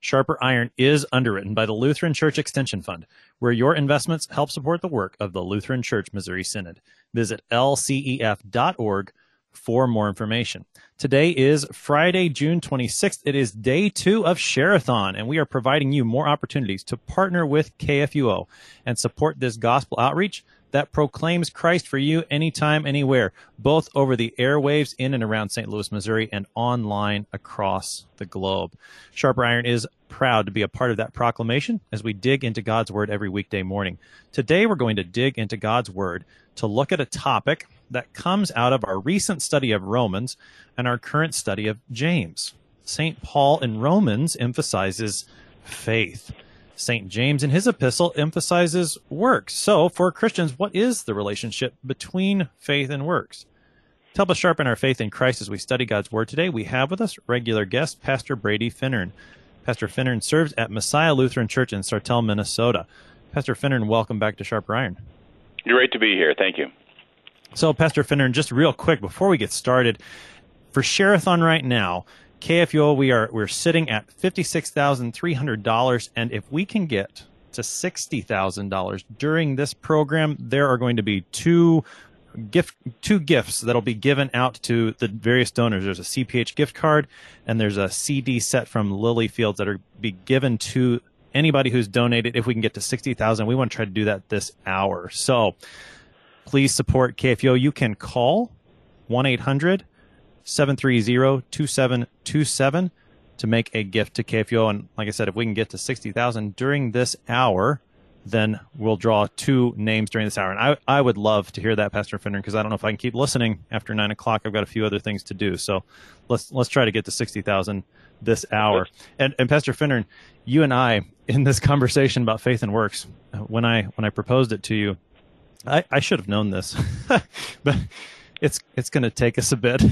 Sharper Iron is underwritten by the Lutheran Church Extension Fund, where your investments help support the work of the Lutheran Church Missouri Synod. Visit lcef.org for more information. Today is Friday, June 26th. It is day two of Share-a-thon, and we are providing you more opportunities to partner with KFUO and support this gospel outreach that proclaims Christ for you anytime, anywhere, both over the airwaves in and around St. Louis, Missouri, and online across the globe. Sharper Iron is proud to be a part of that proclamation as we dig into God's Word every weekday morning. Today, we're going to dig into God's Word to look at a topic that comes out of our recent study of Romans and our current study of James. St. Paul in Romans emphasizes faith. St. James in his epistle emphasizes works. So, for Christians, what is the relationship between faith and works? To help us sharpen our faith in Christ as we study God's Word today, we have with us regular guest, Pastor Brady Finnern. Pastor Finnern serves at Messiah Lutheran Church in Sartell, Minnesota. Pastor Finnern, welcome back to Sharper Iron. Great to be here. Thank you. So, Pastor Finnern, just real quick before we get started, for Share-a-thon right now, KFUO, we are we're sitting at fifty six thousand three hundred dollars, and if we can get to sixty thousand dollars during this program, there are going to be two gift two gifts that'll be given out to the various donors. There's a CPH gift card, and there's a CD set from Lily Fields that are be given to anybody who's donated. If we can get to sixty thousand, we want to try to do that this hour. So please support KFUO. You can call one eight hundred 730-2727 to make a gift to KFUO. And like I said, if we can get to 60,000 during this hour, then we'll draw two names during this hour. And I, I would love to hear that, Pastor Finnern, because I don't know if I can keep listening after nine o'clock. I've got a few other things to do. So let's let's try to get to 60,000 this hour. And, and Pastor Finnern, you and I in this conversation about faith and works, when I when I proposed it to you, I, I should have known this, but it's it's going to take us a bit,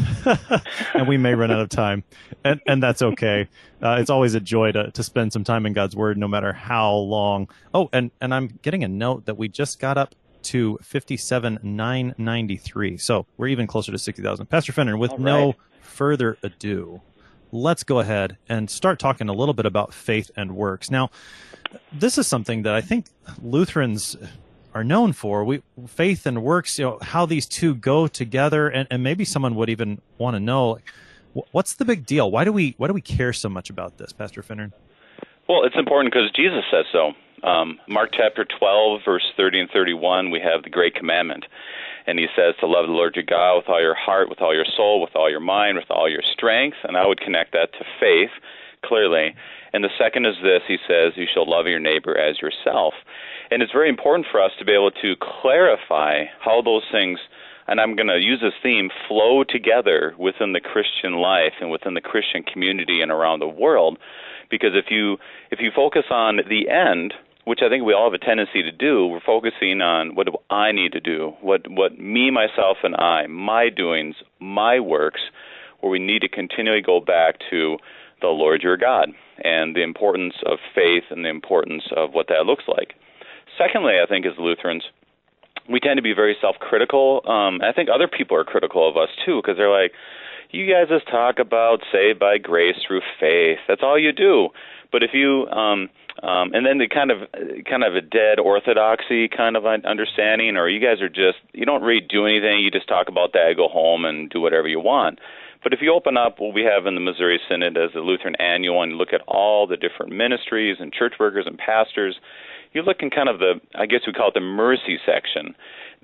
and we may run out of time, and and that's okay. Uh, it's always a joy to to spend some time in God's Word, no matter how long. Oh, and and I'm getting a note that we just got up to fifty seven nine ninety three, so we're even closer to sixty thousand. Pastor Finnern, with right. no further ado, let's go ahead and start talking a little bit about faith and works. Now, this is something that I think Lutherans are known for. We faith and works, you know, how these two go together, and, and maybe someone would even want to know what's the big deal. Why do we why do we care so much about this, Pastor Finnern? Well, it's important because Jesus says so. Um, Mark chapter 12, verse 30 and 31, we have the great commandment. And he says to love the Lord your God with all your heart, with all your soul, with all your mind, with all your strength. And I would connect that to faith, clearly. And the second is this he says, You shall love your neighbor as yourself. And it's very important for us to be able to clarify how those things, and I'm going to use this theme, flow together within the Christian life and within the Christian community and around the world. Because if you if you focus on the end, which I think we all have a tendency to do, we're focusing on what do I need to do, what what me, myself, and I, my doings, my works, where we need to continually go back to the Lord your God and the importance of faith and the importance of what that looks like. Secondly, I think as Lutherans, we tend to be very self-critical. Um, I think other people are critical of us too because they're like, "You guys just talk about saved by grace through faith. That's all you do." But if you um, um, and then the kind of kind of a dead orthodoxy kind of understanding, or you guys are just you don't really do anything. You just talk about that, go home and do whatever you want. But if you open up what we have in the Missouri Synod as the Lutheran Annual and look at all the different ministries and church workers and pastors, you look in kind of the, I guess we call it the mercy section,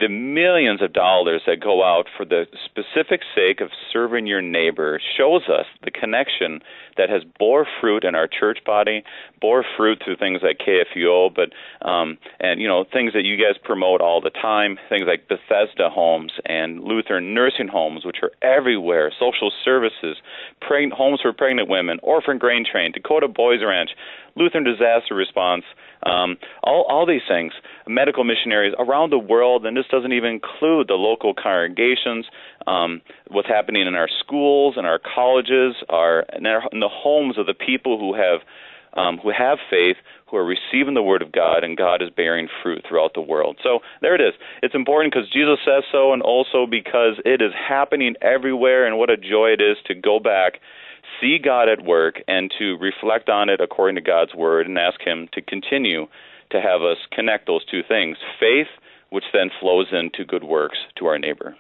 the millions of dollars that go out for the specific sake of serving your neighbor shows us the connection that has bore fruit in our church body, bore fruit through things like KFUO, but um, and you know things that you guys promote all the time, things like Bethesda homes and Lutheran nursing homes, which are everywhere, social services, preg- homes for pregnant women, orphan grain train, Dakota Boys Ranch, Lutheran disaster response um, all, all these things. Medical missionaries around the world, and this doesn't even include the local congregations, um, what's happening in our schools and our colleges, our in, our, in the homes of the people who have um, who have faith, who are receiving the Word of God, and God is bearing fruit throughout the world. So there it is. It's important because Jesus says so, and also because it is happening everywhere, and what a joy it is to go back, see God at work, and to reflect on it according to God's Word, and ask Him to continue to have us connect those two things faith, which then flows into good works to our neighbor.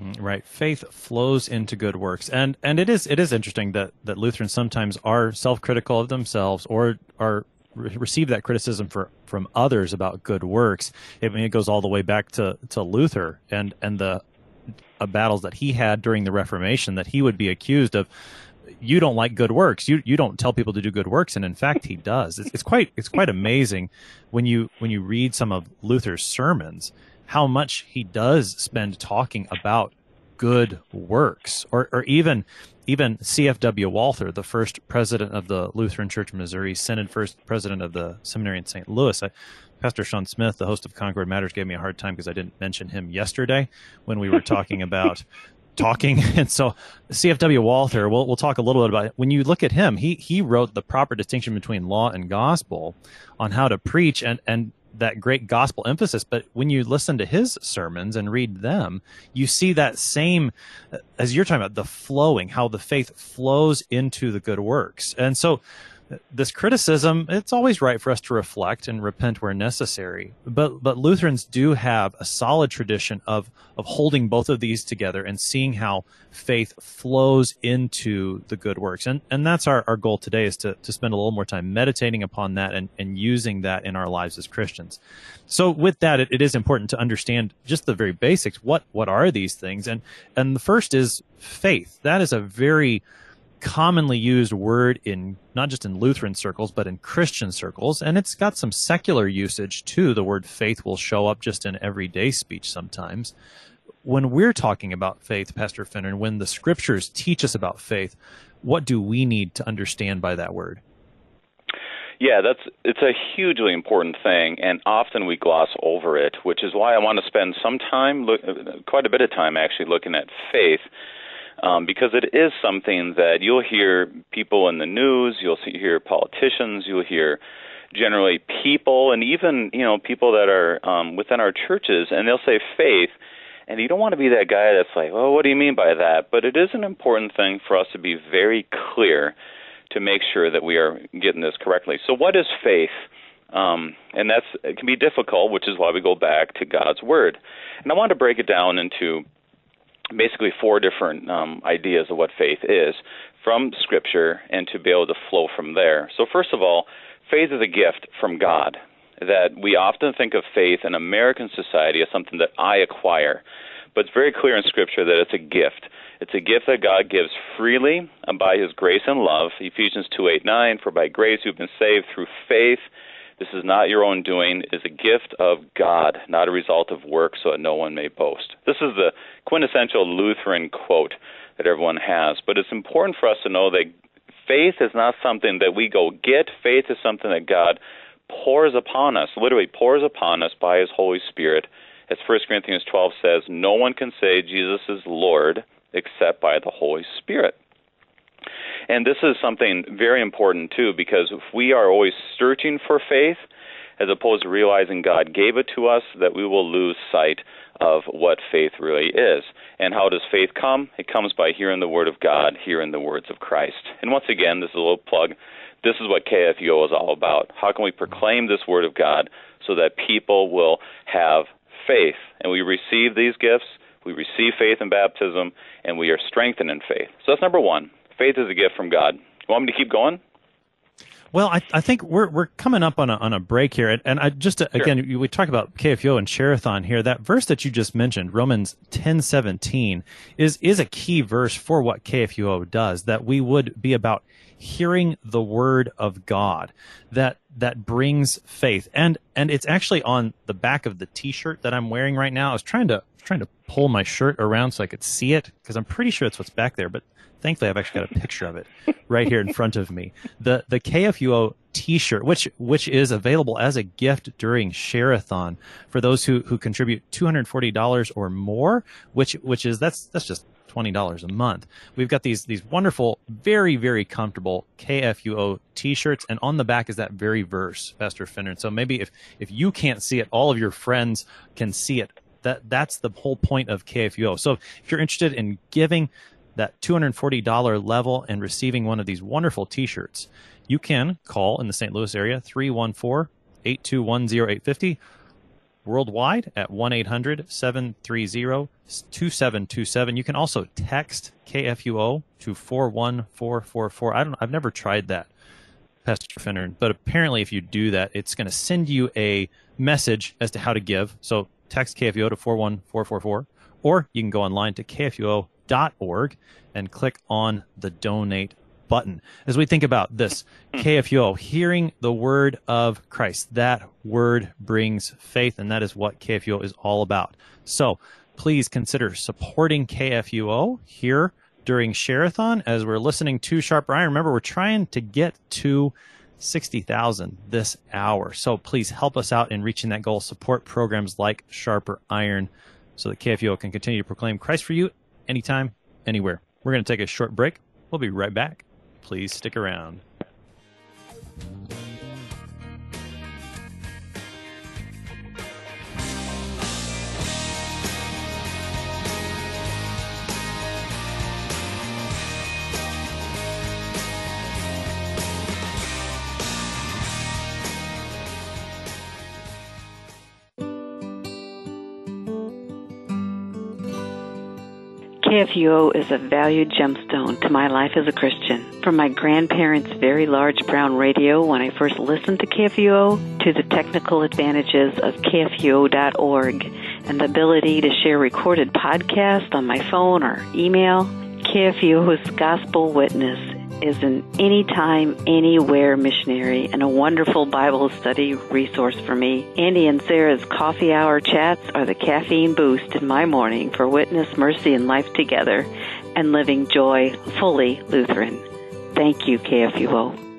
Mm, right, faith flows into good works, and and it is it is interesting that that Lutherans sometimes are self critical of themselves or are receive that criticism for, from others about good works. I mean, it goes all the way back to, to Luther and and the uh, battles that he had during the Reformation that he would be accused of. You don't like good works. You you don't tell people to do good works, and in fact, he does. It's, it's quite it's quite amazing when you when you read some of Luther's sermons how much he does spend talking about good works, or or even even CFW Walther, the first president of the Lutheran Church Missouri Synod, first president of the seminary in St. Louis. I, Pastor Sean Smith, the host of Concord Matters, gave me a hard time because I didn't mention him yesterday when we were talking about talking. And so CFW Walther, we'll, we'll talk a little bit about it. When you look at him, he, he wrote the proper distinction between law and gospel on how to preach. And, and that great gospel emphasis but when you listen to his sermons and read them you see that same as you're talking about the flowing how the faith flows into the good works and so this criticism, it's always right for us to reflect and repent where necessary. But but Lutherans do have a solid tradition of of holding both of these together and seeing how faith flows into the good works. And and that's our, our goal today is to, to spend a little more time meditating upon that and, and using that in our lives as Christians. So with that it, it is important to understand just the very basics. What what are these things? And and the first is faith. That is a very commonly used word in not just in Lutheran circles, but in Christian circles. And it's got some secular usage too. The word faith will show up just in everyday speech sometimes. When we're talking about faith, Pastor Finnern, and when the scriptures teach us about faith, what do we need to understand by that word? Yeah, that's it's a hugely important thing, and often we gloss over it, which is why I want to spend some time, look, quite a bit of time actually, looking at faith um, because it is something that you'll hear people in the news, you'll see, hear politicians, you'll hear generally people, and even you know people that are um, within our churches, and they'll say faith. And you don't want to be that guy that's like, well, what do you mean by that? But it is an important thing for us to be very clear to make sure that we are getting this correctly. So, what is faith? Um, and that's it can be difficult, which is why we go back to God's Word. And I want to break it down into basically four different um, ideas of what faith is from Scripture and to be able to flow from there. So, first of all, faith is a gift from God. That we often think of faith in American society as something that I acquire, but it's very clear in Scripture that it's a gift. It's a gift that God gives freely and by His grace and love. Ephesians 2 8 9, for by grace you've been saved through faith this is not your own doing. It is a gift of God, not a result of work, so that no one may boast. This is the quintessential Lutheran quote that everyone has. But it's important for us to know that faith is not something that we go get. Faith is something that God pours upon us, literally pours upon us by His Holy Spirit. As 1 Corinthians 12 says, no one can say Jesus is Lord except by the Holy Spirit. And this is something very important too, because if we are always searching for faith, as opposed to realizing God gave it to us, that we will lose sight of what faith really is. And how does faith come? It comes by hearing the Word of God, hearing the words of Christ. And once again, this is a little plug. This is what KFUO is all about. How can we proclaim this Word of God so that people will have faith? And we receive these gifts, we receive faith in baptism, and we are strengthened in faith. So that's number one faith is a gift from God. You want me to keep going? Well, I, I think we're we're coming up on a on a break here, and, and I just sure. again we talk about KFUO and Share-a-thon here. That verse that you just mentioned, Romans ten seventeen, is is a key verse for what KFUO does. That we would be about hearing the word of God that that brings faith, and and it's actually on the back of the T-shirt that I'm wearing right now. I was trying to trying to pull my shirt around so I could see it because I'm pretty sure it's what's back there, but thankfully I've actually got a picture of it right here in front of me. The the KFUO t-shirt, which which is available as a gift during Shareathon for those who who contribute $240 or more, which which is that's that's just $20 a month. We've got these these wonderful, very very comfortable KFUO t-shirts and on the back is that very verse, Pastor Finnern. So maybe if if you can't see it, all of your friends can see it. That that's the whole point of KFUO. So if you're interested in giving that $240 level and receiving one of these wonderful t-shirts, you can call in the St. Louis area 314 821 0850 worldwide at 1 800 730 2727. You can also text KFUO to 41444. I don't, I've never tried that, Pastor Finnern, but apparently if you do that, it's going to send you a message as to how to give. So text KFUO to 41444, or you can go online to kfuo.org and click on the donate button. As we think about this KFUO, hearing the word of Christ, that word brings faith, and that is what KFUO is all about. So please consider supporting KFUO here during Shareathon as we're listening to Sharper Iron. Remember, we're trying to get to 60,000 this hour. So please help us out in reaching that goal. Support programs like Sharper Iron so that KFUO can continue to proclaim Christ for you anytime, anywhere. We're going to take a short break. We'll be right back. Please stick around. KFUO is a valued gemstone to my life as a Christian. From my grandparents' very large brown radio when I first listened to KFUO to the technical advantages of KFUO.org and the ability to share recorded podcasts on my phone or email, KFUO's gospel witness is an anytime, anywhere missionary and a wonderful Bible study resource for me. Andy and Sarah's coffee hour chats are the caffeine boost in my morning for witness, mercy, and life together and living joy fully Lutheran. Thank you, KFUO.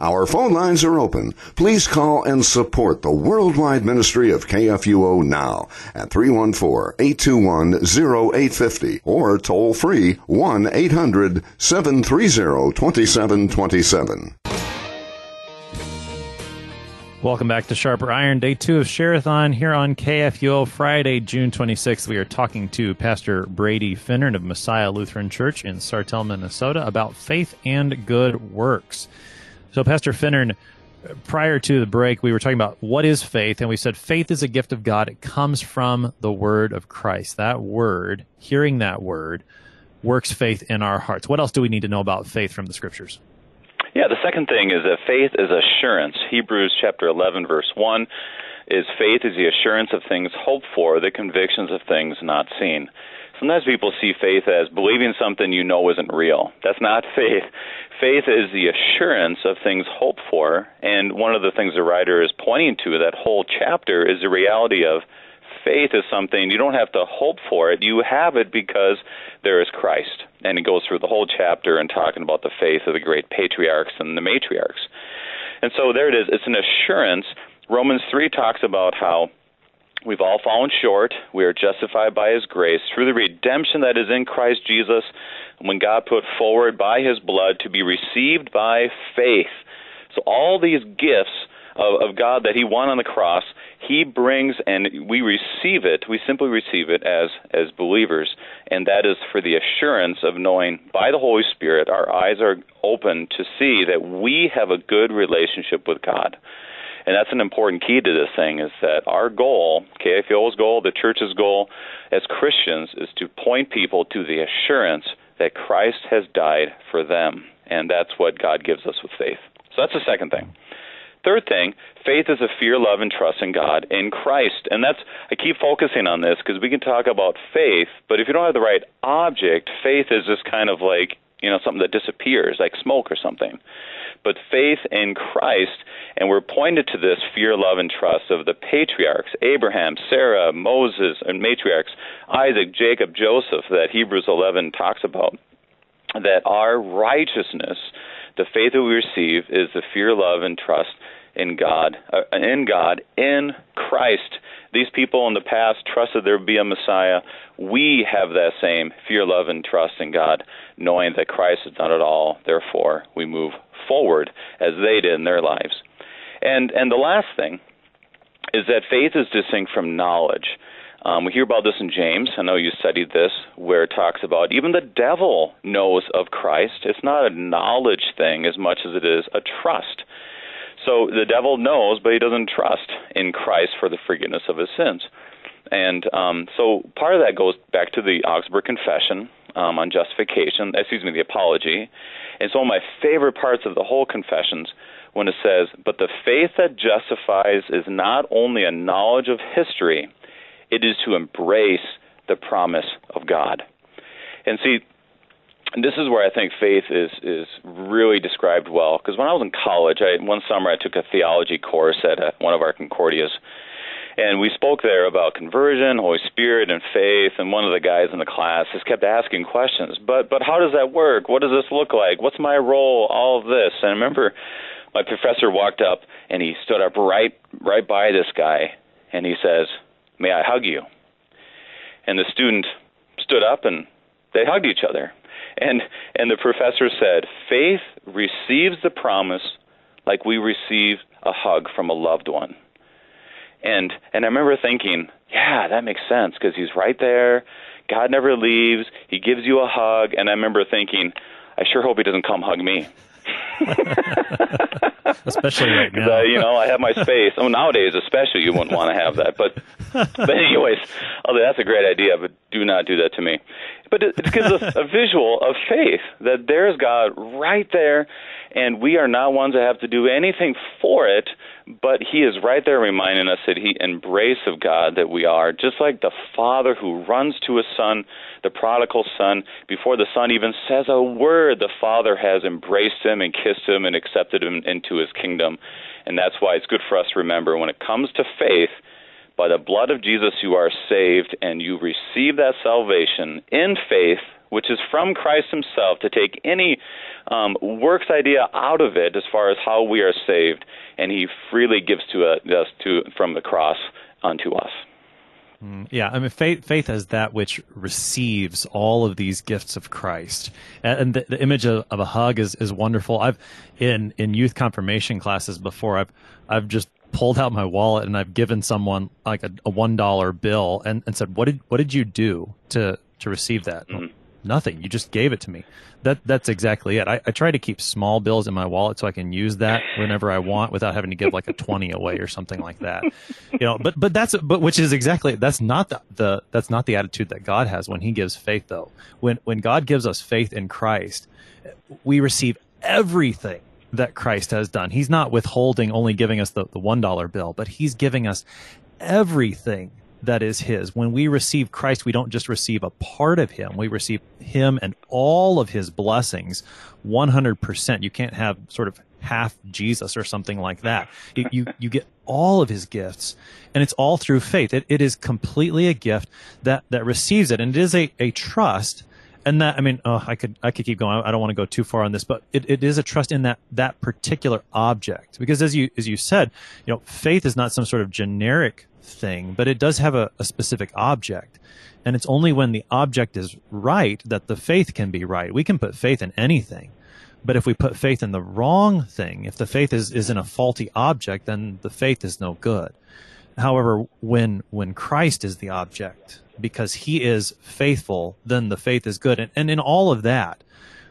Our phone lines are open. Please call and support the worldwide ministry of KFUO now at 314-821-0850 or toll free 1-800-730-2727. Welcome back to Sharper Iron, day two of Shareathon here on KFUO, Friday, June 26th. We are talking to Pastor Brady Finnern of Messiah Lutheran Church in Sartell, Minnesota about faith and good works. So, Pastor Finnern, prior to the break, we were talking about what is faith, and we said faith is a gift of God. It comes from the word of Christ. That word, hearing that word, works faith in our hearts. What else do we need to know about faith from the scriptures? Yeah, the second thing is that faith is assurance. Hebrews chapter 11, verse 1 is faith is the assurance of things hoped for, the convictions of things not seen. Sometimes people see faith as believing something you know isn't real. That's not faith. Faith is the assurance of things hoped for, and one of the things the writer is pointing to that whole chapter is the reality of faith is something you don't have to hope for it. You have it because there is Christ. And he goes through the whole chapter and talking about the faith of the great patriarchs and the matriarchs. And so there it is. It's an assurance. Romans 3 talks about how We've all fallen short. We are justified by His grace through the redemption that is in Christ Jesus, when God put forward by His blood to be received by faith. So, all these gifts of, of God that He won on the cross, He brings and we receive it. We simply receive it as, as believers. And that is for the assurance of knowing by the Holy Spirit, our eyes are open to see that we have a good relationship with God and that's an important key to this thing is that our goal, KFUO's goal, the church's goal as Christians is to point people to the assurance that Christ has died for them. And that's what God gives us with faith. So that's the second thing. Third thing, faith is a fear, love, and trust in God in Christ. And that's I keep focusing on this because we can talk about faith, but if you don't have the right object, faith is just kind of like, you know, something that disappears, like smoke or something. But faith in Christ. And we're pointed to this fear, love, and trust of the patriarchs Abraham, Sarah, Moses, and matriarchs, Isaac, Jacob, Joseph, that Hebrews 11 talks about. That our righteousness, the faith that we receive, is the fear, love, and trust in God, uh, in God, in Christ. These people in the past trusted there would be a Messiah. We have that same fear, love, and trust in God, knowing that Christ has done it all. Therefore, we move forward as they did in their lives. And and the last thing is that faith is distinct from knowledge. Um, we hear about this in James. I know you studied this, where it talks about even the devil knows of Christ. It's not a knowledge thing as much as it is a trust. So the devil knows, but he doesn't trust in Christ for the forgiveness of his sins. And um, so part of that goes back to the Augsburg Confession um, on justification, excuse me, the apology. And so one of my favorite parts of the whole confessions when it says, But the faith that justifies is not only a knowledge of history, it is to embrace the promise of God. And see, this is where I think faith is is really described well. Because when I was in college, I, one summer I took a theology course at a, one of our Concordias, and we spoke there about conversion, Holy Spirit, and faith. And one of the guys in the class just kept asking questions. But but how does that work? What does this look like? What's my role? All of this. And I remember my professor walked up and he stood up right right by this guy, and he says, "May I hug you?" And the student stood up and they hugged each other and and the professor said, faith receives the promise like we receive a hug from a loved one. And and I remember thinking, yeah, that makes sense because he's right there. God never leaves. He gives you a hug, and I remember thinking, I sure hope he doesn't come hug me. especially right now. Uh, you know, I have my space. Oh, nowadays, especially, you wouldn't want to have that. But, but anyways, although that's a great idea, but do not do that to me. But it, it gives us a visual of faith that there's God right there, and we are not ones that have to do anything for it, but He is right there reminding us that He embrace of God that we are, just like the Father who runs to His Son, the prodigal Son, before the Son even says a word, the Father has embraced him and kissed him and accepted him into His kingdom, and that's why it's good for us to remember when it comes to faith by the blood of Jesus, you are saved, and you receive that salvation in faith, which is from Christ Himself, to take any um, works idea out of it as far as how we are saved, and He freely gives to us to from the cross unto us. Mm, yeah, I mean, faith, faith is that which receives all of these gifts of Christ, and the, the image of, of, a hug is, is wonderful. I've in in youth confirmation classes before. I've I've just pulled out my wallet and I've given someone like a, a one dollar bill and, and said, "What did what did you do to to receive that?" Mm-hmm. Nothing. You just gave it to me. That that's exactly it. I, I try to keep small bills in my wallet so I can use that whenever I want without having to give like a twenty away or something like that. You know, but but that's but which is exactly that's not the, the that's not the attitude that God has when He gives faith though. When when God gives us faith in Christ, we receive everything that Christ has done. He's not withholding, only giving us the, the $1 bill, but he's giving us everything that is his. When we receive Christ, we don't just receive a part of him, we receive him and all of his blessings 100%. You can't have sort of half Jesus or something like that. You, you, you, get all of his gifts and it's all through faith. It, it is completely a gift that, that receives it and it is a, a trust and that I mean, oh, I could I could keep going. I don't want to go too far on this, but it, it is a trust in that that particular object because as you as you said, you know, faith is not some sort of generic thing, but it does have a, a specific object, and it's only when the object is right that the faith can be right. We can put faith in anything, but if we put faith in the wrong thing, if the faith is is in a faulty object, then the faith is no good. However, when when Christ is the object, because he is faithful, then the faith is good. And, and in all of that,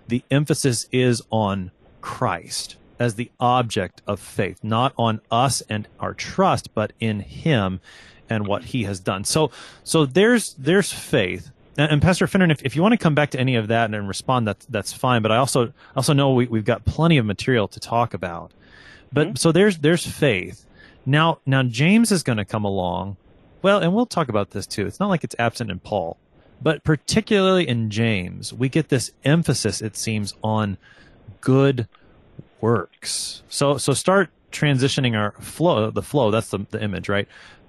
the emphasis is on Christ as the object of faith, not on us and our trust, but in him and what he has done. So, so there's, there's faith. And, and Pastor Finneran, if, if you want to come back to any of that and respond, that's, that's fine. But I also, also know we, we've got plenty of material to talk about. But mm-hmm. so there's, there's faith. Now, now James is going to come along well, and we'll talk about this too. It's not like it's absent in Paul, but particularly in James, we get this emphasis, it seems, on good works. So so start transitioning our flow, the flow. That's the, the image, right?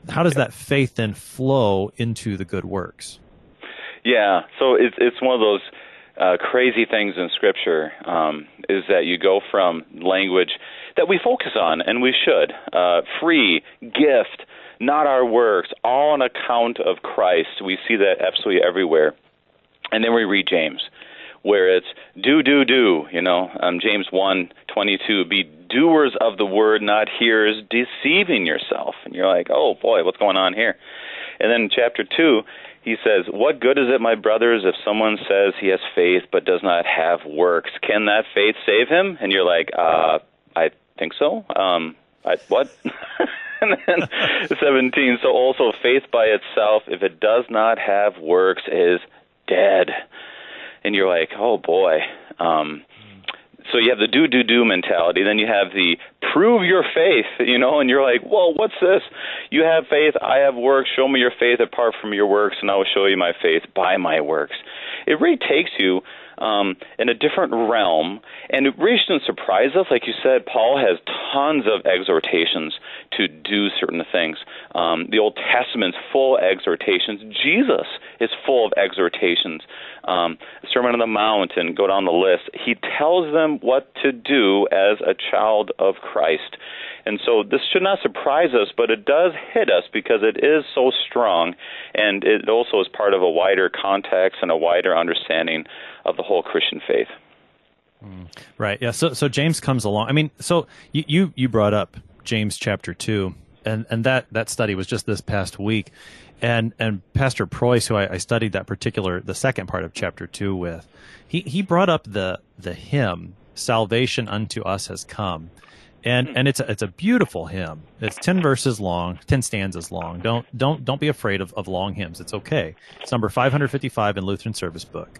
How does that faith then flow into the good works? Yeah, so it's it's one of those uh, crazy things in Scripture um, is that you go from language that we focus on, and we should, uh, free, gift, not our works, all on account of Christ. We see that absolutely everywhere. And then we read James, where it's do, do, do, you know, um, James 1 22, be doers of the word, not hearers, deceiving yourself. And you're like, oh boy, what's going on here? And then chapter 2, he says, What good is it, my brothers, if someone says he has faith but does not have works? Can that faith save him? And you're like, uh, I think so. Um, I, what? and then 17, so also faith by itself, if it does not have works, is dead. And you're like, oh boy. Um, so you have the do do do mentality then you have the prove your faith you know and you're like well, what's this you have faith i have works show me your faith apart from your works and i will show you my faith by my works it really takes you um, in a different realm. And it really shouldn't surprise us. Like you said, Paul has tons of exhortations to do certain things. Um, the Old Testament's full of exhortations. Jesus is full of exhortations. Um, Sermon on the Mount and go down the list. He tells them what to do as a child of Christ. And so this should not surprise us, but it does hit us because it is so strong, and it also is part of a wider context and a wider understanding of the whole Christian faith. Mm, right. Yeah. So so James comes along. I mean, so you you, you brought up James chapter two, and and that that study was just this past week, and and Pastor Preuss, who I, I studied that particular the second part of chapter two with, he he brought up the the hymn "Salvation unto us has come." and and it's a, it's a beautiful hymn. It's ten verses long, ten stanzas long. Don't don't don't be afraid of, of long hymns. It's okay. It's number five hundred fifty five in Lutheran Service Book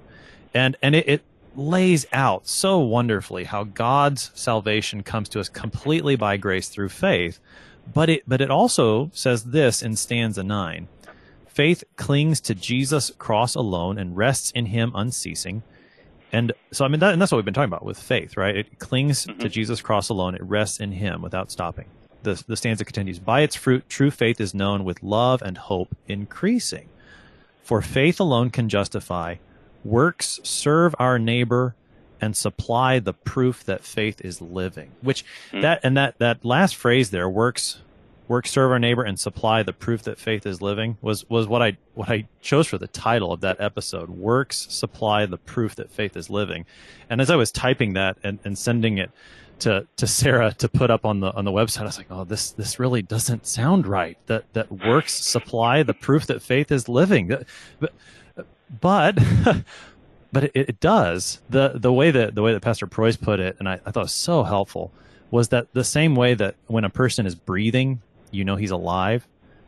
and and it, it lays out so wonderfully how God's salvation comes to us completely by grace through faith. But it but it also says this in stanza nine. Faith clings to Jesus' cross alone and rests in him unceasing. And so, I mean, that, and that's what we've been talking about with faith, right? It clings mm-hmm. to Jesus' cross alone. It rests in him without stopping. The, the stanza continues By its fruit, true faith is known with love and hope increasing. For faith alone can justify, works serve our neighbor and supply the proof that faith is living which mm. that and that that last phrase there works works serve our neighbor and supply the proof that faith is living was was what i what i chose for the title of that episode works supply the proof that faith is living and as i was typing that and, and sending it to to Sarah to put up on the on the website. I was like, oh, this this really doesn't sound right. That that works supply the proof that faith is living. But but but it, it, does the the way that the way that Pastor Preuss put it, and I, I thought was so helpful, was that the same way that when a person is breathing, you know he's alive.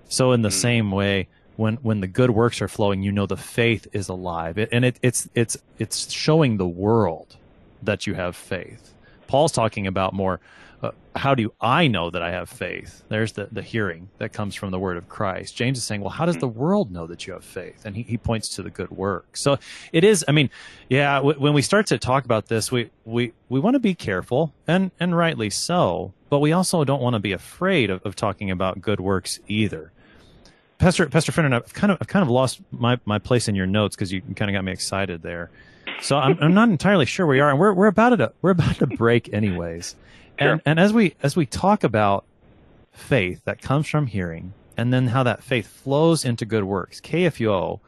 So in the mm. same way, when when the good works are flowing, you know the faith is alive, it, and it, it's it's it's showing the world that you have faith. Paul's talking about more uh, how do I know that I have faith? There's the, the hearing that comes from the word of Christ. James is saying, well, how does the world know that you have faith? And he, he points to the good work. So it is, I mean, yeah, w- when we start to talk about this, we, we, we want to be careful and, and rightly so, but we also don't want to be afraid of, of talking about good works either. Pastor, Pastor Finnern, I've kind of, I've kind of lost my, my place in your notes because you kind of got me excited there. So I'm, I'm not entirely sure where we are, and we're we're about to we're about to break anyways. Sure. And, and as we as we talk about faith that comes from hearing, and then how that faith flows into good works, KFUO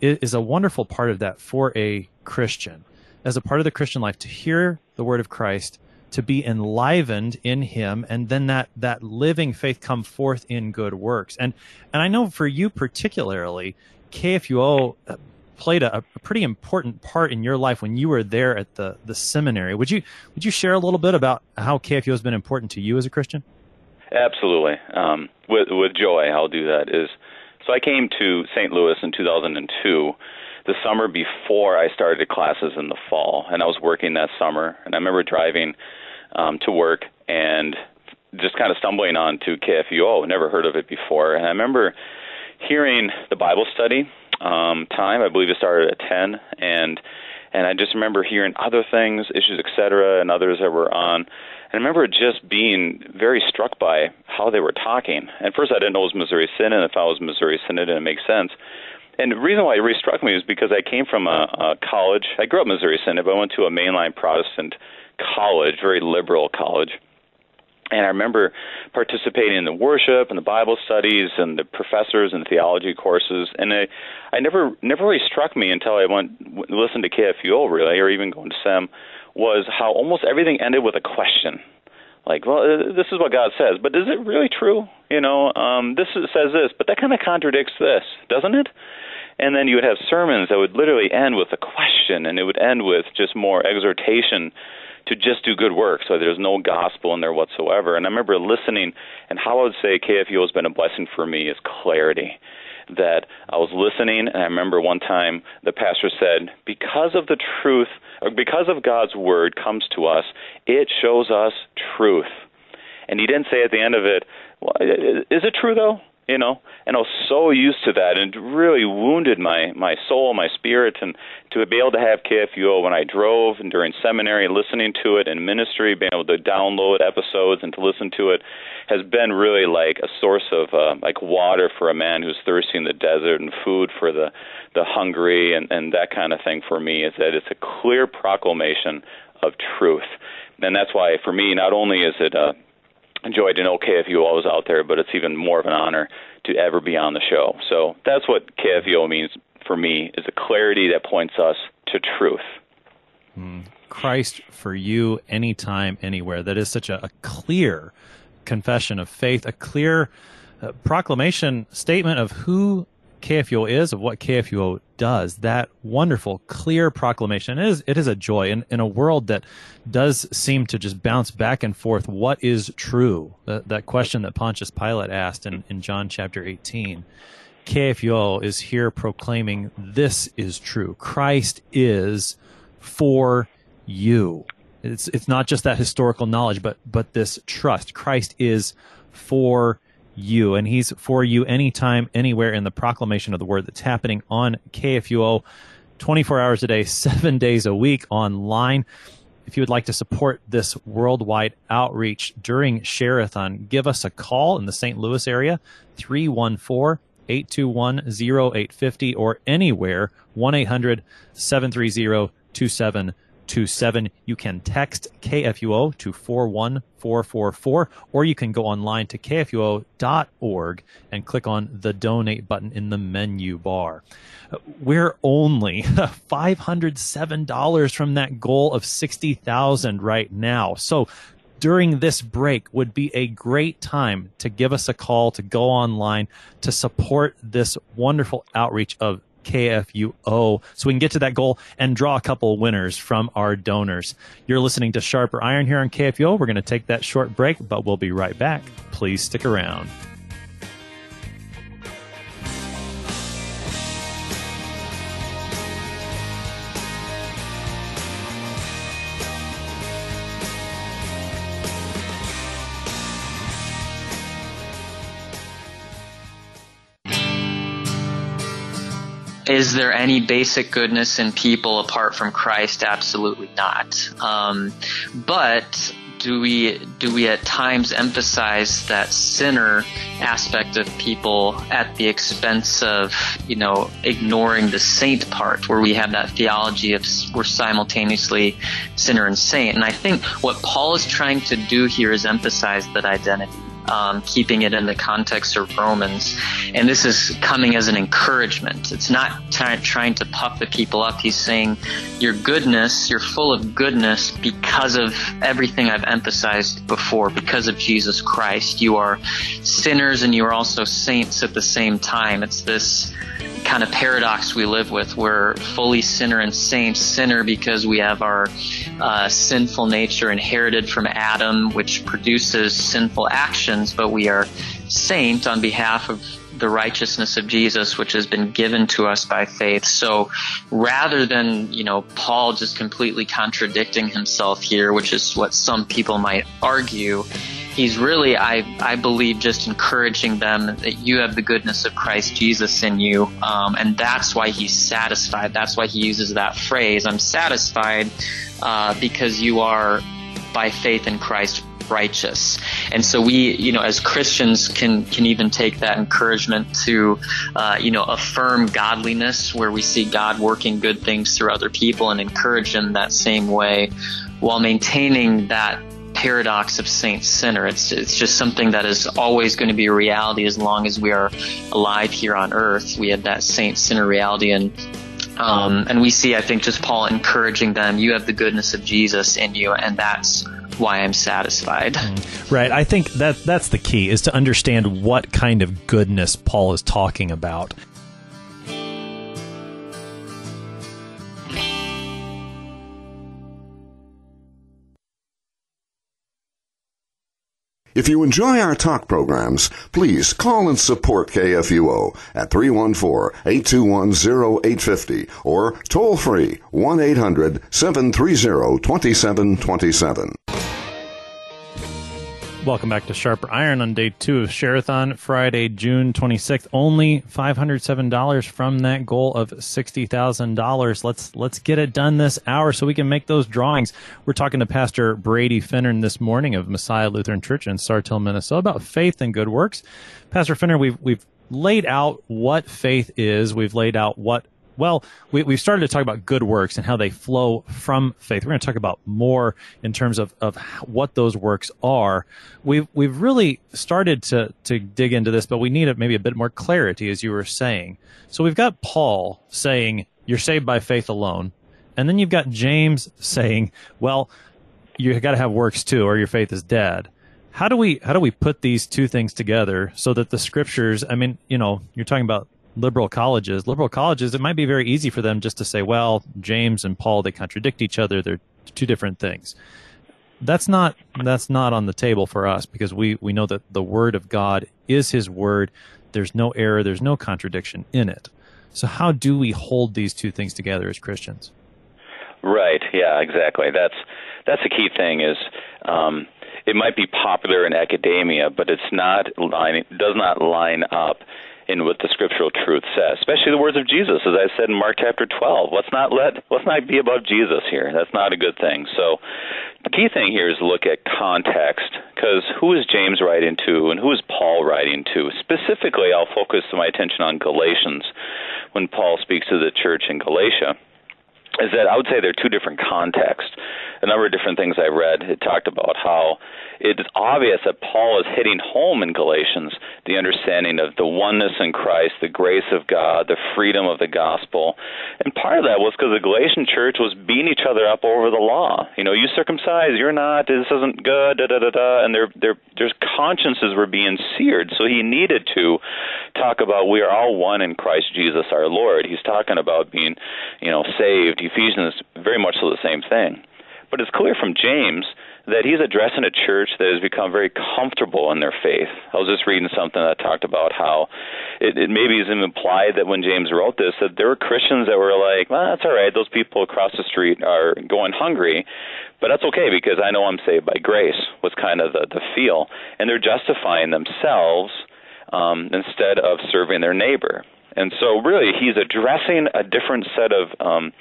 is a wonderful part of that for a Christian, as a part of the Christian life, to hear the word of Christ, to be enlivened in Him, and then that that living faith come forth in good works. And and I know for you particularly, KFUO played a, a, pretty important part in your life when you were there at the, the seminary. Would you would you share a little bit about how KFUO has been important to you as a Christian? Absolutely. Um, with with joy, I'll do that. Is so I came to St. Louis in 2002, the summer before I started classes in the fall, and I was working that summer. And I remember driving um, to work and just kind of stumbling onto KFUO. Never heard of it before, and I remember hearing the Bible study um, time. I believe it started at ten, and And I just remember hearing other things, issues, etc., and others that were on. And I remember just being very struck by how they were talking. At first, I didn't know it was Missouri Synod. If I was Missouri Synod, it didn't make sense. And the reason why it really struck me is because I came from a, a college. I grew up Missouri Synod, but I went to a mainline Protestant college, very liberal college. And I remember participating in the worship and the Bible studies and the professors and theology courses. And I, I never, never really struck me until I went listened to KFUO really, or even going to SEM, was how almost everything ended with a question. Like, well, uh, this is what God says, but is it really true? You know, um, this is, says this, but that kind of contradicts this, doesn't it? And then you would have sermons that would literally end with a question, and it would end with just more exhortation to just do good work. So there's no gospel in there whatsoever. And I remember listening, and how I would say KFUO has been a blessing for me is clarity. That I was listening, and I remember one time the pastor said, Because of the truth, or because of God's word comes to us, it shows us truth. And he didn't say at the end of it, well, Is it true though? You know and i was so used to that and really wounded my my soul my spirit and to be able to have kfuo when i drove and during seminary listening to it in ministry being able to download episodes and to listen to it has been really like a source of uh, like water for a man who's thirsty in the desert and food for the the hungry and and that kind of thing for me is that it's a clear proclamation of truth. And that's why for me not only is it a enjoyed an KFUO was out there, but it's even more of an honor to ever be on the show. So that's what KFUO means for me is a clarity that points us to truth. Mm. Christ for you anytime, anywhere. That is such a, a clear confession of faith, a clear uh, proclamation statement of who KFUO is, of what KFUO does. That wonderful, clear proclamation it is, it is a joy in, in a world that does seem to just bounce back and forth. What is true? That, that question that Pontius Pilate asked in, in John chapter 18. KFUO is here proclaiming this is true. Christ is for you. It's, it's not just that historical knowledge, but, but this trust. Christ is for you, and He's for you anytime, anywhere in the proclamation of the word that's happening on KFUO 24 hours a day, seven days a week online. If you would like to support this worldwide outreach during Share-a-thon, give us a call in the St. Louis area, 314 821 0850, or anywhere, 1 800 730 2727. You can text KFUO to 41444, or you can go online to kfuo.org and click on the donate button in the menu bar. We're only $507 from that goal of 60,000 right now. So during this break would be a great time to give us a call, to go online, to support this wonderful outreach of KFUO so we can get to that goal and draw a couple winners from our donors. You're listening to Sharper Iron here on KFUO. We're going to take that short break, but we'll be right back. Please stick around. Is there any basic goodness in people apart from Christ? Absolutely not. Um, but do we do we at times emphasize that sinner aspect of people at the expense of you know ignoring the saint part where we have that theology of we're simultaneously sinner and saint and i think what paul is trying to do here is emphasize that identity um, keeping it in the context of Romans. And this is coming as an encouragement. It's not t- trying to puff the people up. He's saying, Your goodness, you're full of goodness because of everything I've emphasized before, because of Jesus Christ. You are sinners and you are also saints at the same time. It's this kind of paradox we live with. We're fully sinner and saint. Sinner because we have our uh, sinful nature inherited from Adam, which produces sinful actions, but we are saint on behalf of the righteousness of Jesus, which has been given to us by faith. So rather than, you know, Paul just completely contradicting himself here, which is what some people might argue, he's really, I, I believe, just encouraging them that you have the goodness of Christ Jesus in you. Um, and that's why he's satisfied. That's why he uses that phrase. I'm satisfied uh, because you are, by faith in Christ, righteous. And so we, you know, as Christians can, can even take that encouragement to, uh, you know, affirm godliness where we see God working good things through other people and encourage them that same way while maintaining that paradox of saint sinner. It's it's just something that is always going to be a reality as long as we are alive here on earth. We have that saint sinner reality and um, and we see, I think, just Paul encouraging them, you have the goodness of Jesus in you, and that's why I'm satisfied. Mm. Right. I think that that's the key is to understand what kind of goodness Paul is talking about. If you enjoy our talk programs, please call and support KFUO at 314-821-0850 or toll free 1-800-730-2727. Welcome back to Sharper Iron on day two of Share-a-thon, Friday, June 26th. Only $507 from that goal of $60,000. Let's, let's get it done this hour so we can make those drawings. We're talking to Pastor Brady Finnern this morning of Messiah Lutheran Church in Sartell, Minnesota about faith and good works. Pastor Finnern, we've, we've laid out what faith is. We've laid out what well, we, we've started to talk about good works and how they flow from faith. We're going to talk about more in terms of, of what those works are. We've, we've really started to, to dig into this, but we need a, maybe a bit more clarity, as you were saying. So we've got Paul saying, you're saved by faith alone. And then you've got James saying, well, you've got to have works too, or your faith is dead how do we how do we put these two things together so that the scriptures i mean you know you're talking about liberal colleges, liberal colleges, it might be very easy for them just to say, well, James and Paul, they contradict each other. They're two different things. That's not, that's not on the table for us because we, we know that the word of God is his word. There's no error. There's no contradiction in it. So how do we hold these two things together as Christians? Right. Yeah, exactly. That's, that's the key thing is, um, it might be popular in academia, but it's not line, does not line up in what the scriptural truth says, especially the words of Jesus, as I said in Mark chapter 12. Let's not let let's not be above Jesus here. That's not a good thing. So, the key thing here is look at context, because who is James writing to, and who is Paul writing to? Specifically, I'll focus my attention on Galatians, when Paul speaks to the church in Galatia is that I would say there are two different contexts. A number of different things I read it talked about how it is obvious that Paul is hitting home in Galatians the understanding of the oneness in Christ, the grace of God, the freedom of the gospel. And part of that was because the Galatian church was beating each other up over the law. You know, you circumcise, you're not, this isn't good, da da da da. And their their their consciences were being seared. So he needed to talk about we are all one in Christ Jesus our Lord. He's talking about being, you know, saved. Ephesians is very much so the same thing. But it's clear from James that he's addressing a church that has become very comfortable in their faith. I was just reading something that talked about how it, it maybe is implied that when James wrote this, that there were Christians that were like, well, that's all right. Those people across the street are going hungry, but that's okay because I know I'm saved by grace. Was kind of the, the feel, and they're justifying themselves um, instead of serving their neighbor. And so, really, he's addressing a different set of um,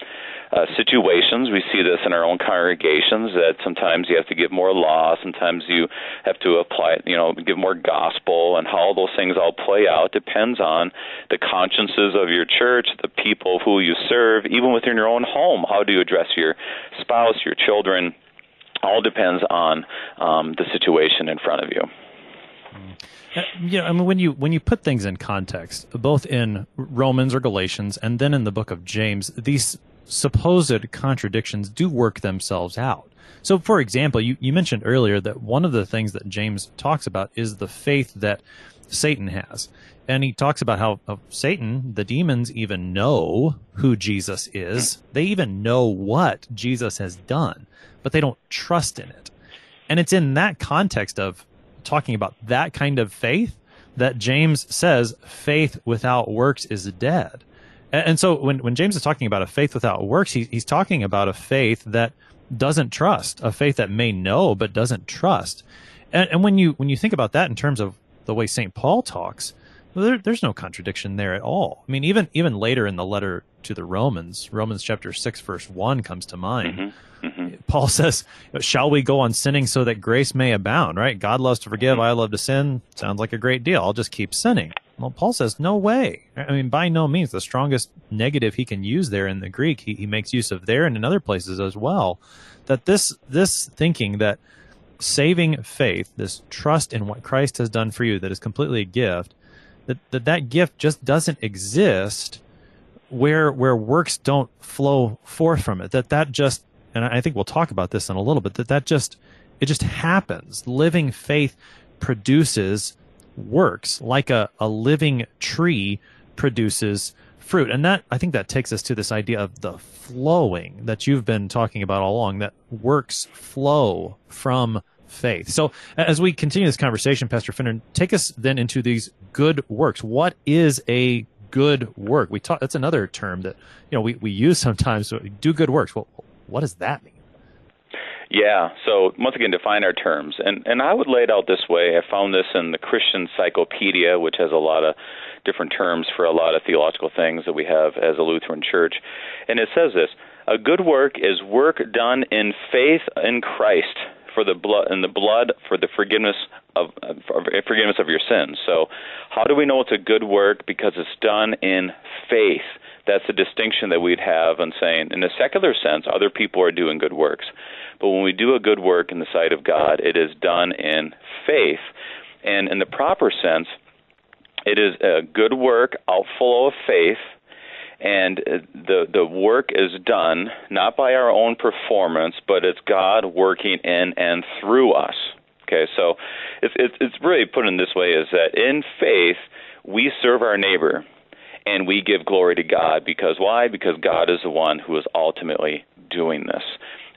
uh, situations. We see this in our own congregations that sometimes you have to give more law, sometimes you have to apply, you know, give more gospel, and how those things all play out depends on the consciences of your church, the people who you serve, even within your own home. How do you address your spouse, your children? All depends on um, the situation in front of you. Uh, you know, I mean, when you when you put things in context, both in Romans or Galatians, and then in the book of James, these supposed contradictions do work themselves out. So, for example, you, you mentioned earlier that one of the things that James talks about is the faith that Satan has. And he talks about how uh, Satan, the demons, even know who Jesus is. They even know what Jesus has done, but they don't trust in it. And it's in that context of talking about that kind of faith that James says faith without works is dead. And so when, when James is talking about a faith without works, he, he's talking about a faith that doesn't trust, a faith that may know but doesn't trust. And, and when you when you think about that in terms of the way St. Paul talks, there, there's no contradiction there at all. I mean, even even later in the letter to the Romans, Romans chapter six verse one comes to mind. Mm-hmm. Mm-hmm. Paul says, "Shall we go on sinning so that grace may abound?" Right? God loves to forgive. Mm-hmm. I love to sin. Sounds like a great deal. I'll just keep sinning. Well, Paul says, "No way." I mean, by no means. The strongest negative he can use there in the Greek, he, he makes use of there and in other places as well. That this this thinking that saving faith, this trust in what Christ has done for you, that is completely a gift, that that, that gift just doesn't exist where where works don't flow forth from it. That that just and I think we'll talk about this in a little bit. That that just it just happens. Living faith produces works like a, a living tree produces fruit. And that, I think that takes us to this idea of the flowing that you've been talking about all along, that works flow from faith. So as we continue this conversation, Pastor Finnern, take us then into these good works. What is a good work? We talk, that's another term that, you know, we, we use sometimes. So do good works. Well, what does that mean? Yeah, so once again, define our terms. And, and I would lay it out this way. I found this in the Christian Cyclopedia, which has a lot of different terms for a lot of theological things that we have as a Lutheran church. And it says this A good work is work done in faith in Christ for the blood and the blood for the forgiveness of for forgiveness of your sins. So, how do we know it's a good work? Because it's done in faith. That's the distinction that we'd have on saying, in a secular sense, other people are doing good works. But when we do a good work in the sight of God, it is done in faith. And in the proper sense, it is a good work, outflow of faith, and uh, the the work is done not by our own performance, but it's God working in and through us. Okay, so it's it's, it's really put in this way: is that in faith we serve our neighbor, and we give glory to God because why? Because God is the one who is ultimately doing this.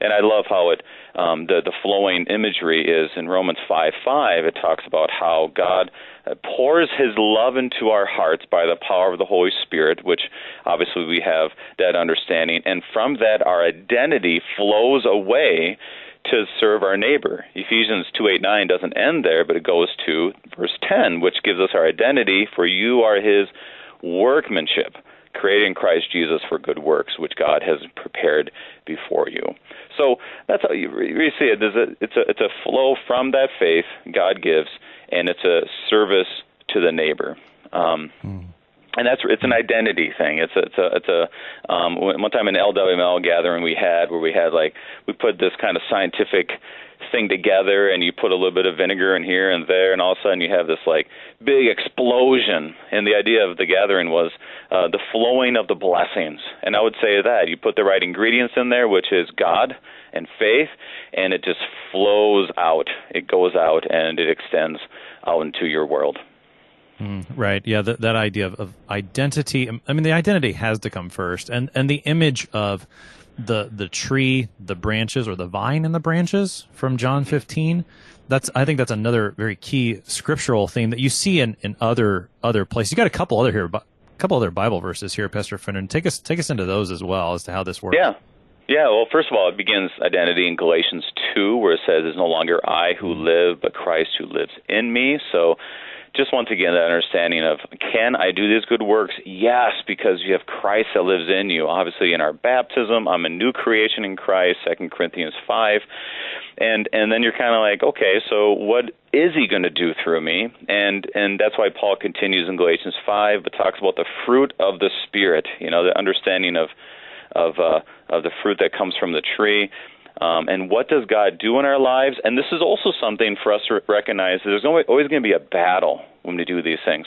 And I love how it um, the the flowing imagery is in Romans five five. It talks about how God uh, pours His love into our hearts by the power of the Holy Spirit, which obviously we have that understanding, and from that our identity flows away to serve our neighbor. Ephesians 2 8 9 doesn't end there, but it goes to verse 10, which gives us our identity, for you are his workmanship, created in Christ Jesus for good works, which God has prepared before you. So that's how you, you see it. It's a it's a flow from that faith God gives, and it's a service to the neighbor. Um, mm. And that's it's an identity thing. It's a, it's a it's a um, one time in LWML gathering we had where we had like we put this kind of scientific thing together and you put a little bit of vinegar in here and there and all of a sudden you have this like big explosion. And the idea of the gathering was uh, the flowing of the blessings. And i would say that you put the right ingredients in there which is god and faith and it just flows out. It goes out and it extends out into your world Mm, right. Yeah. That, that idea of, of, identity. I mean, the identity has to come first, and and the image of the the tree, the branches, or the vine and the branches from John 15. That's I think that's another very key scriptural theme that you see in, in other other places. You got a couple other here, a couple other Bible verses here, Pastor Finnern. Take us take us into those as well as to how this works. Yeah. Yeah, well, first of all, it begins identity in Galatians 2, where it says, It's no longer I who live, but Christ who lives in me. So just once again that understanding of can I do these good works? Yes, because you have Christ that lives in you. Obviously, in our baptism, I'm a new creation in Christ. Second Corinthians five, and and then you're kind of like, okay, so what is He going to do through me? And and that's why Paul continues in Galatians five, but talks about the fruit of the Spirit. You know, the understanding of of uh, of the fruit that comes from the tree. Um, and what does God do in our lives? And this is also something for us to recognize that there's always, going to be a battle when we do these things.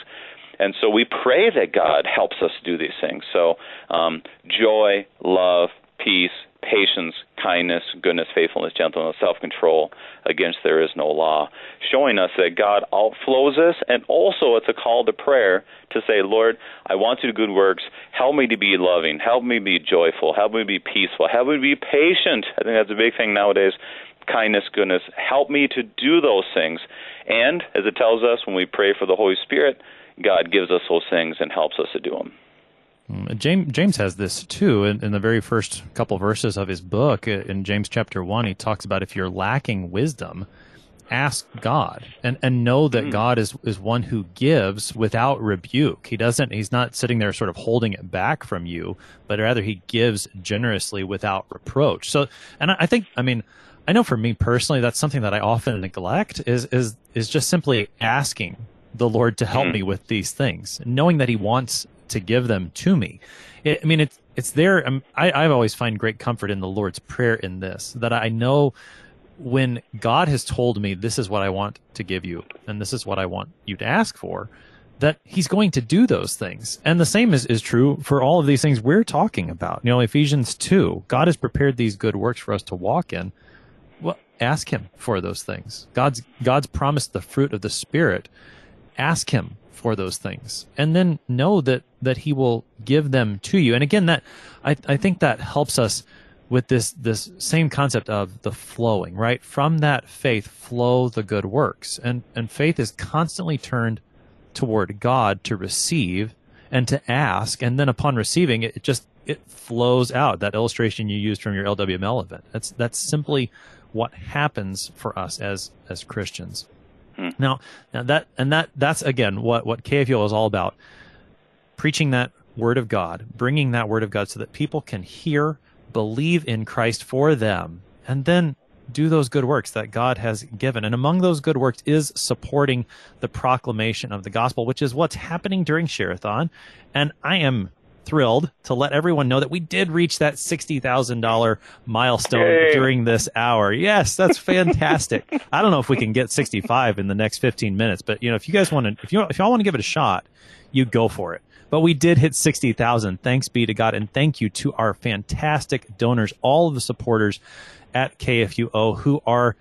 And so we pray that God helps us do these things. So um, joy, love, peace, patience, kindness, goodness, faithfulness, gentleness, self control. Against there is no law. Showing us that God outflows us, and also it's a call to prayer to say, Lord, I want to do good works. Help me to be loving. Help me be joyful. Help me be peaceful. Help me be patient. I think that's a big thing nowadays. Kindness, goodness. Help me to do those things. And as it tells us when we pray for the Holy Spirit, God gives us those things and helps us to do them. Mm, James James has this too in, in, the very first couple verses of his book. In James chapter one, he talks about if you're lacking wisdom, ask God and, and know that mm. God is, is one who gives without rebuke. He doesn't, he's not sitting there sort of holding it back from you, but rather he gives generously without reproach. So, and I, I think, I mean, I know for me personally, that's something that I often neglect is, is, is just simply asking the Lord to help mm. me with these things, knowing that he wants to give them to me. It, I mean, it's, it's there. Um, I, I've always find great comfort in the Lord's prayer in this, that I know when God has told me this is what I want to give you and this is what I want you to ask for, that he's going to do those things. And the same is, is true for all of these things we're talking about. You know, Ephesians 2, God has prepared these good works for us to walk in. Well, ask him for those things. God's, God's promised the fruit of the Spirit. Ask him for those things. And then know that, that he will give them to you. And again, that, I, I think that helps us with this this same concept of the flowing right? From that faith flow the good works. And and faith is constantly turned toward god to receive and to ask. And then upon receiving it, it just it flows out. That illustration you used from your lwml event. That's that's simply what happens for us as as christians hmm. now now that and that that's again what what kfuo is all about preaching that word of god bringing that word of god so that people can hear believe in Christ for them, and then do those good works that God has given. And among those good works is supporting the proclamation of the gospel, which is what's happening during Share-a-thon. And I am thrilled to let everyone know that we did reach that $60,000 milestone Yay. during this hour. Yes, that's fantastic. I don't know if we can get 65 in the next 15 minutes, but you know, if you guys want to, if you, if y'all want to give it a shot, you go for it. But we did hit 60,000. Thanks be to God. And thank you to our fantastic donors, all of the supporters at KFUO who are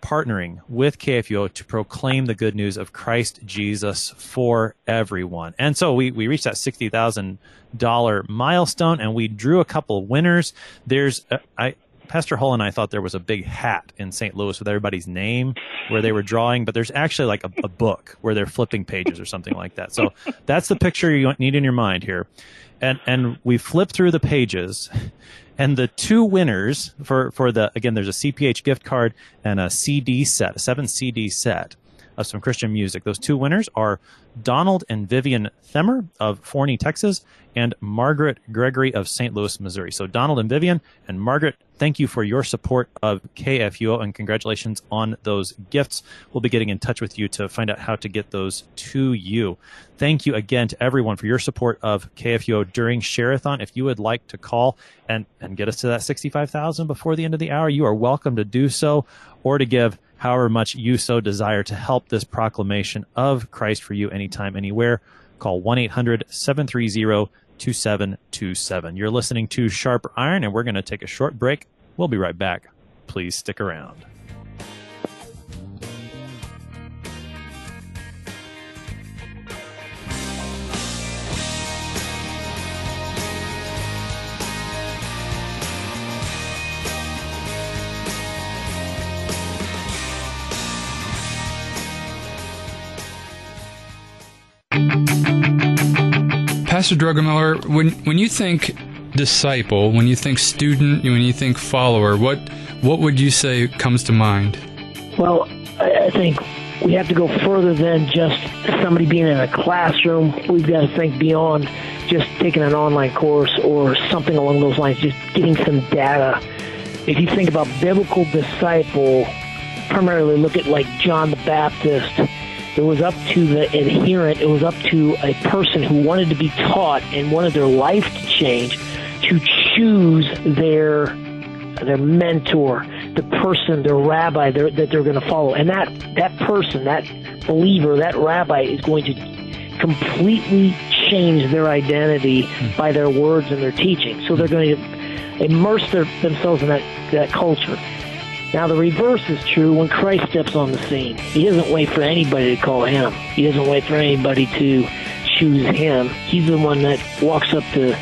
partnering with KFUO to proclaim the good news of Christ Jesus for everyone. And so we, we reached that $60,000 milestone and we drew a couple winners. There's, uh, I, Pastor Hull and I thought there was a big hat in St. Louis with everybody's name where they were drawing, but there's actually like a, a book where they're flipping pages or something like that. So that's the picture you need in your mind here. And, and we flip through the pages and the two winners for, for the, again, there's a CPH gift card and a CD set, a seven CD set of some Christian music. Those two winners are Donald and Vivian Themmer of Forney, Texas, and Margaret Gregory of St. Louis, Missouri. So, Donald and Vivian and Margaret, thank you for your support of KFUO and congratulations on those gifts. We'll be getting in touch with you to find out how to get those to you. Thank you again to everyone for your support of KFUO during Share-a-thon. If you would like to call and, and get us to that 65,000 before the end of the hour, you are welcome to do so or to give however much you so desire to help this proclamation of Christ for you anytime, anywhere. Call 1 800 730 2727. You're listening to Sharper Iron, and we're going to take a short break. We'll be right back. Please stick around. Pastor Drugemiller, when when you think disciple, when you think student, when you think follower, what what would you say comes to mind? Well, I think we have to go further than just somebody being in a classroom. We've got to think beyond just taking an online course or something along those lines, just getting some data. If you think about biblical disciple, primarily look at like John the Baptist it was up to the adherent, it was up to a person who wanted to be taught and wanted their life to change to choose their their mentor, the person, their rabbi that they're going to follow. And that, that person, that believer, that rabbi is going to completely change their identity by their words and their teaching. So they're going to immerse their, themselves in that, that culture. Now, the reverse is true when Christ steps on the scene. He doesn't wait for anybody to call him. He doesn't wait for anybody to choose him. He's the one that walks up to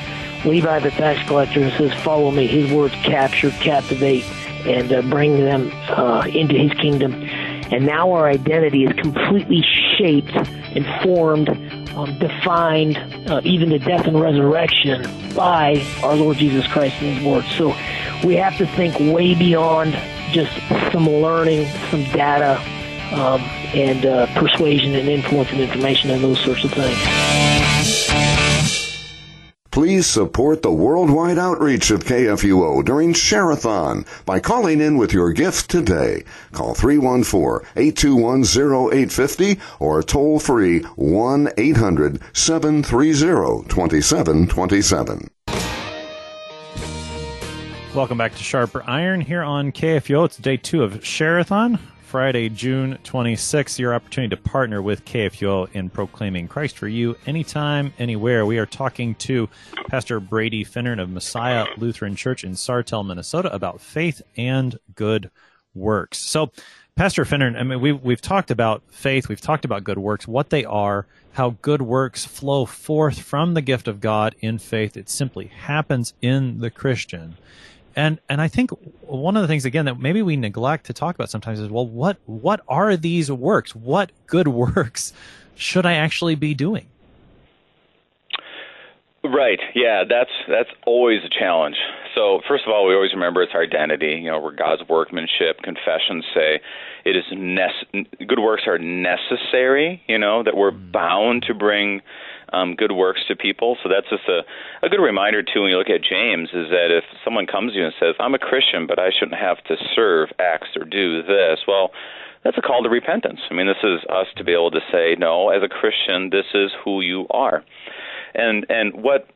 Levi the tax collector and says, Follow me. His words capture, captivate, and uh, bring them uh, into his kingdom. And now our identity is completely shaped and formed, um, defined, uh, even to death and resurrection by our Lord Jesus Christ and his word. So we have to think way beyond just some learning, some data, um, and uh, persuasion and influence and information and those sorts of things. Please support the worldwide outreach of KFUO during Share-a-thon by calling in with your gift today. Call 314-821-0850 or toll free 1-800-730-2727. Welcome back to Sharper Iron here on KFUO. It's day two of Share-a-thon. Friday, June 26th, your opportunity to partner with KFUO in proclaiming Christ for you anytime, anywhere. We are talking to Pastor Brady Finnern of Messiah Lutheran Church in Sartell, Minnesota about faith and good works. So, Pastor Finnern, I mean, we've, we've talked about faith, we've talked about good works, what they are, how good works flow forth from the gift of God in faith. It simply happens in the Christian. And and I think one of the things again that maybe we neglect to talk about sometimes is well what what are these works? What good works should I actually be doing? Right. Yeah, that's that's always a challenge. So first of all, we always remember it's our identity. You know, we're God's workmanship. Confessions say it is nece- good works are necessary. You know that we're mm. bound to bring um, good works to people. So that's just a, a good reminder too when you look at James is that if someone comes to you and says, "I'm a Christian, but I shouldn't have to serve X or do this," well, that's a call to repentance. I mean, this is us to be able to say, "No, as a Christian, this is who you are," and and what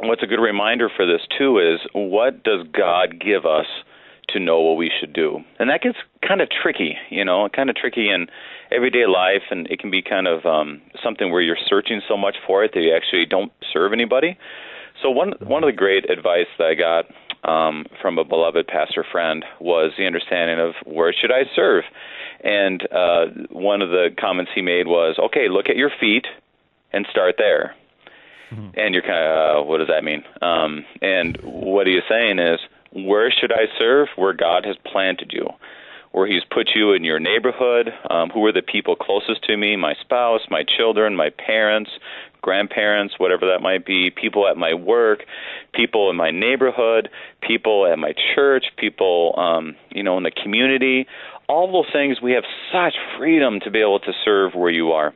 what's a good reminder for this too is what does God give us to know what we should do, and that gets kind of tricky, you know, kind of tricky in everyday life, and it can be kind of um, something where you're searching so much for it that you actually don't serve anybody. So one one of the great advice that I got um, from a beloved pastor friend was the understanding of where should I serve, and uh, one of the comments he made was, okay, look at your feet and start there. Mm-hmm. And you're kind of, uh, what does that mean? Um, and what he is saying is, where should I serve? Where God has planted you where He's put you in your neighborhood, um, who are the people closest to me, my spouse, my children, my parents, grandparents, whatever that might be, people at my work, people in my neighborhood, people at my church, people, um, you know, in the community. All those things, we have such freedom to be able to serve where you are.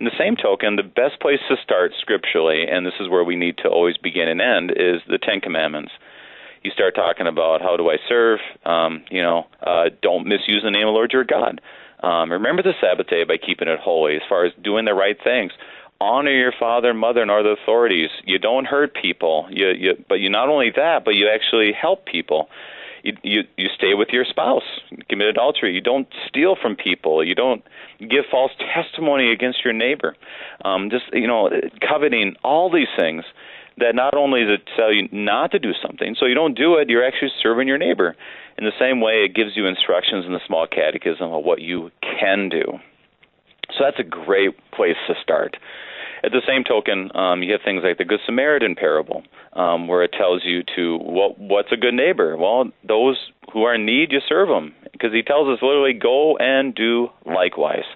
In the same token, the best place to start scripturally, and this is where we need to always begin and end, is the Ten Commandments you start talking about how do I serve, um, you know, uh, don't misuse the name of the Lord your God. Um, remember the Sabbath day by keeping it holy, as far as doing the right things. Honor your father and mother and other authorities. You don't hurt people. You, you, but you not only that, but you actually help people. You, you you stay with your spouse, commit adultery. You don't steal from people. You don't give false testimony against your neighbor. Um, just you know, coveting all these things that not only does it tell you not to do something, so you don't do it, you're actually serving your neighbor. In the same way, it gives you instructions in the small catechism of what you can do. So that's a great place to start. At the same token, um, you have things like the Good Samaritan parable, um, where it tells you to what what's a good neighbor. Well, those who are in need, you serve them, because he tells us literally go and do likewise.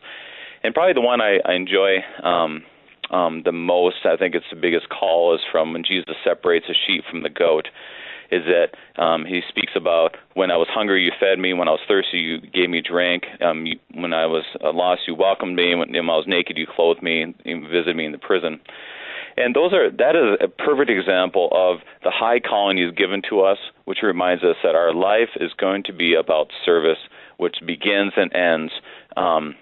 And probably the one I, I enjoy um, um, the most. I think it's the biggest call is from when Jesus separates a sheep from the goat. Is that um, he speaks about when I was hungry, you fed me. When I was thirsty, you gave me drink. Um, you, when I was uh, lost, you welcomed me. When, when I was naked, you clothed me and you visited me in the prison. And those are that is a perfect example of the high calling He's given to us, which reminds us that our life is going to be about service, which begins and ends um,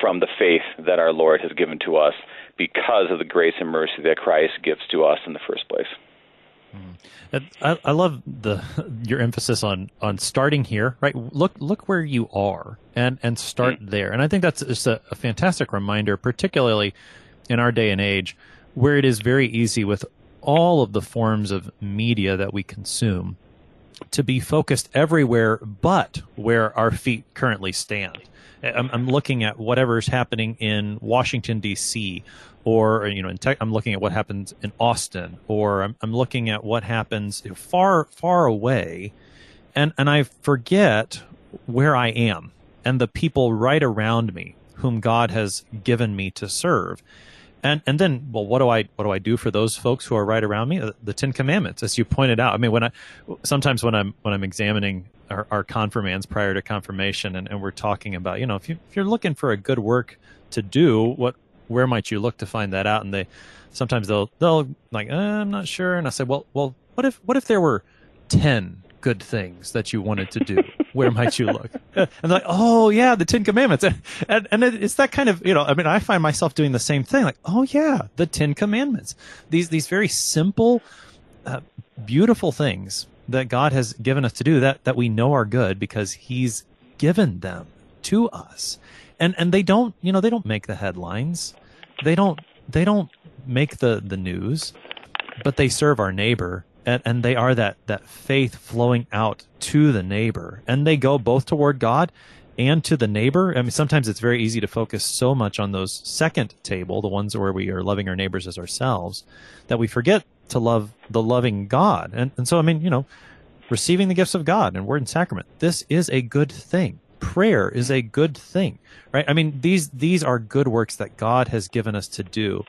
from the faith that our Lord has given to us because of the grace and mercy that Christ gives to us in the first place. Mm. I, I love the your emphasis on on starting here, right? Look look where you are and and start mm. there. And I think that's just a, a fantastic reminder, particularly in our day and age, where it is very easy with all of the forms of media that we consume to be focused everywhere but where our feet currently stand. I'm, I'm looking at whatever's happening in Washington D.C. or you know, in tech, I'm looking at what happens in Austin, or I'm, I'm looking at what happens far far away, and and I forget where I am and the people right around me whom God has given me to serve. And and then, well, what do I what do I do for those folks who are right around me? The, the Ten Commandments, as you pointed out. I mean, when I sometimes when I'm when I'm examining our, our confirmands prior to confirmation, and, and we're talking about, you know, if, you, if you're looking for a good work to do, what where might you look to find that out? And they sometimes they'll they'll like, uh, I'm not sure, and I say, well, well, what if what if there were ten good things that you wanted to do? Where might you look? And they're like, oh yeah, the Ten Commandments, and and it's that kind of you know, I mean, I find myself doing the same thing, like, oh yeah, the Ten Commandments, these these very simple, uh, beautiful things that God has given us to do that that we know are good because He's given them to us, and and they don't you know they don't make the headlines, they don't they don't make the the news, but they serve our neighbor and, and they are that that faith flowing out to the neighbor. And they go both toward God and to the neighbor. I mean, sometimes it's very easy to focus so much on those second table, the ones where we are loving our neighbors as ourselves, that we forget to love the loving God. And, and so, I mean, you know, receiving the gifts of God and word and sacrament, this is a good thing. Prayer is a good thing, right? I mean, these, these are good works that God has given us to do.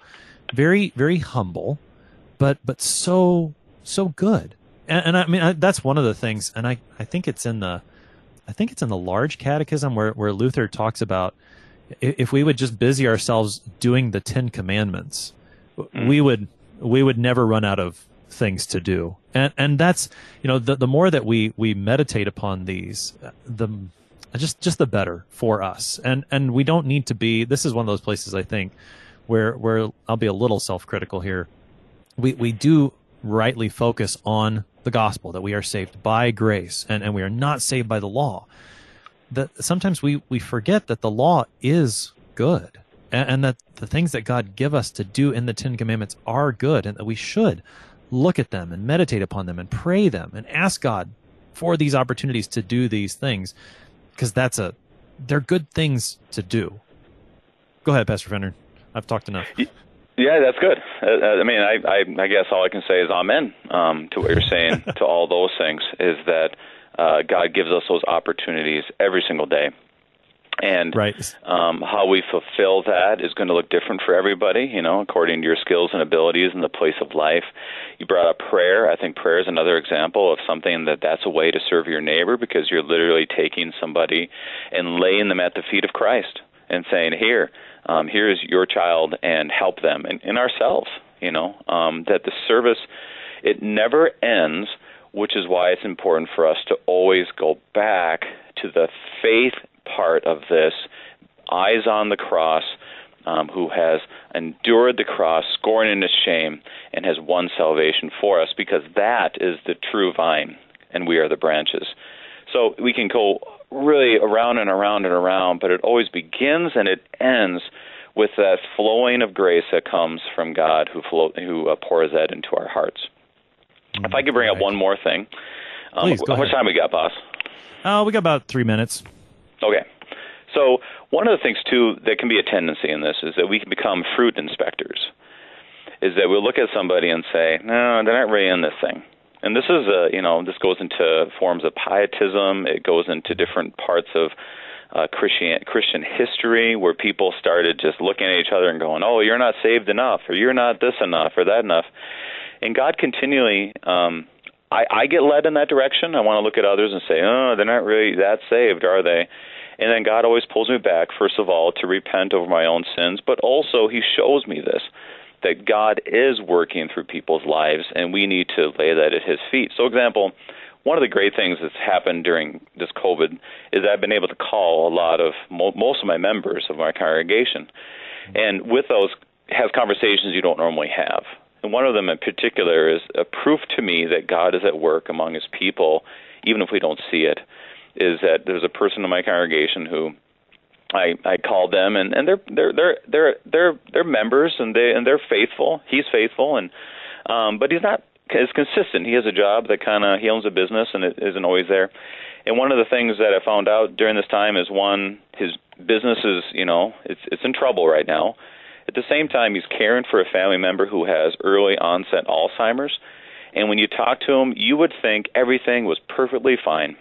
Very, very humble, but, but so, so good. And, and I mean, I, that's one of the things, and I, I think it's in the, I think it's in the large catechism where, where Luther talks about if we would just busy ourselves doing the Ten Commandments, mm. we would we would never run out of things to do. And and that's you know the the more that we we meditate upon these, the just just the better for us. And and we don't need to be. This is one of those places I think where where I'll be a little self critical here. We we do rightly focus on the gospel that we are saved by grace and, and we are not saved by the law. That sometimes we, we forget that the law is good and, and that the things that God give us to do in the Ten Commandments are good and that we should look at them and meditate upon them and pray them and ask God for these opportunities to do these things because that's a they're good things to do. Go ahead, Pastor Finnern. I've talked enough. Yeah, that's good. Uh, I mean, I, I, I guess all I can say is amen um, to what you're saying to all those things. Is that uh, God gives us those opportunities every single day, and right. um, how we fulfill that is going to look different for everybody. You know, according to your skills and abilities and the place of life. You brought up prayer. I think prayer is another example of something that that's a way to serve your neighbor because you're literally taking somebody and laying them at the feet of Christ and saying, "Here." um, here's your child and help them and, and ourselves you know um, that the service it never ends which is why it's important for us to always go back to the faith part of this eyes on the cross um, who has endured the cross, scorn and shame, and has won salvation for us, because that is the true vine, and we are the branches. So we can go really around and around and around, but it always begins and it ends with that flowing of grace that comes from God, who flow, who uh, pours that into our hearts. Mm, if I could bring up one more thing, um, Please, how much time we got, boss? Uh, we got about three minutes. Okay. So one of the things too that can be a tendency in this is that we can become fruit inspectors. Is that we'll look at somebody and say, no, they're not really in this thing and this is a you know this goes into forms of pietism. It goes into different parts of uh, Christian Christian history where people started just looking at each other and going, "Oh, you're not saved enough, or you're not this enough, or that enough," and God continually. Um, I, I get led in that direction. I want to look at others and say, "Oh, they're not really that saved, are they?" And then God always pulls me back, first of all, to repent over my own sins, but also He shows me this that God is working through people's lives, and we need to lay that at His feet. So, example, one of the great things that's happened during this COVID is I've been able to call a lot of most of my members of my congregation, and with those have conversations you don't normally have. And one of them in particular is a proof to me that God is at work among His people, even if we don't see it. Is that there's a person in my congregation who I I called them and and they're they're they're they're they're they're members and they and they're faithful. He's faithful and um but he's not as consistent. He has a job that kind of he owns a business and it isn't always there. And one of the things that I found out during this time is one his business is, you know, it's it's in trouble right now. At the same time he's caring for a family member who has early onset Alzheimer's. And when you talk to him, you would think everything was perfectly fine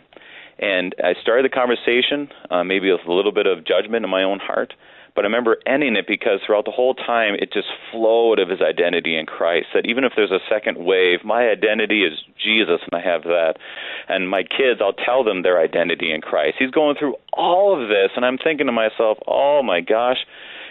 and I started the conversation, uh, maybe with a little bit of judgment in my own heart, but I remember ending it because throughout the whole time it just flowed of his identity in Christ. That even if there's a second wave, my identity is Jesus, and I have that. And my kids, I'll tell them their identity in Christ. He's going through all of this, and I'm thinking to myself, oh my gosh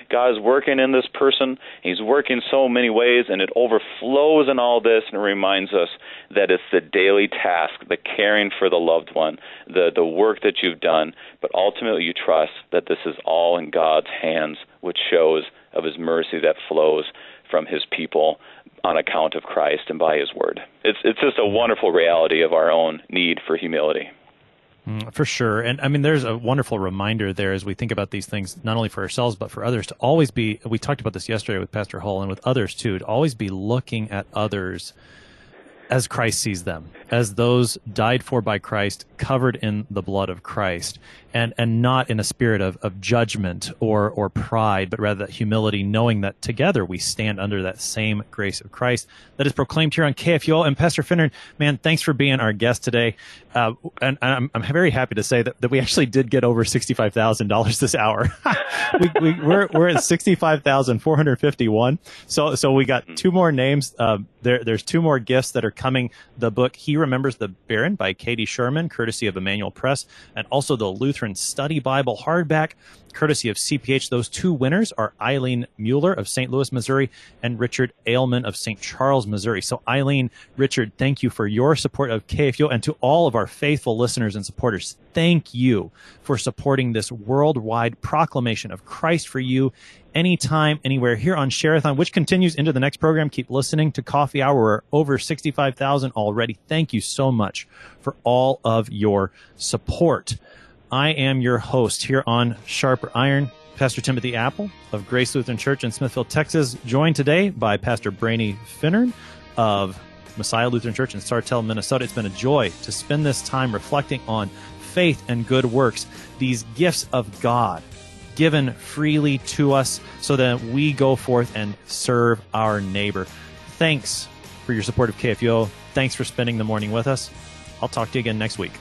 God is working in this person. He's working so many ways, and it overflows in all this, and it reminds us that it's the daily task, the caring for the loved one, the, the work that you've done, but ultimately you trust that this is all in God's hands, which shows of His mercy that flows from His people on account of Christ and by His word. It's, it's just a wonderful reality of our own need for humility. Mm, for sure. And I mean, there's a wonderful reminder there as we think about these things, not only for ourselves, but for others to always be, we talked about this yesterday with Pastor Hull and with others too, to always be looking at others as Christ sees them, as those died for by Christ, covered in the blood of Christ, and, and not in a spirit of, of judgment or, or pride, but rather that humility, knowing that together we stand under that same grace of Christ that is proclaimed here on KFUO. And Pastor Finnern, man, thanks for being our guest today. Uh, and I'm, I'm very happy to say that, that we actually did get over $65,000 this hour. we, we, we're, we're at 65,451. So, so we got two more names. Uh, there, there's two more gifts that are coming. The book, He Remembers the Barren by Katie Schuermann, courtesy of Emmanuel Press, and also the Lutheran Study Bible hardback courtesy of CPH. Those two winners are Eileen Mueller of St. Louis, Missouri, and Richard Ailman of St. Charles, Missouri. So, Eileen, Richard, thank you for your support of KFUO and to all of our faithful listeners and supporters. Thank you for supporting this worldwide proclamation of Christ for you anytime, anywhere here on Shareathon, which continues into the next program. Keep listening to Coffee Hour. We're over 65,000 already. Thank you so much for all of your support. I am your host here on Sharper Iron, Pastor Timothy Appel of Grace Lutheran Church in Smithville, Texas, joined today by Pastor Brady Finnern of Messiah Lutheran Church in Sartell, Minnesota. It's been a joy to spend this time reflecting on faith and good works, these gifts of God given freely to us so that we go forth and serve our neighbor. Thanks for your support of KFUO. Thanks for spending the morning with us. I'll talk to you again next week.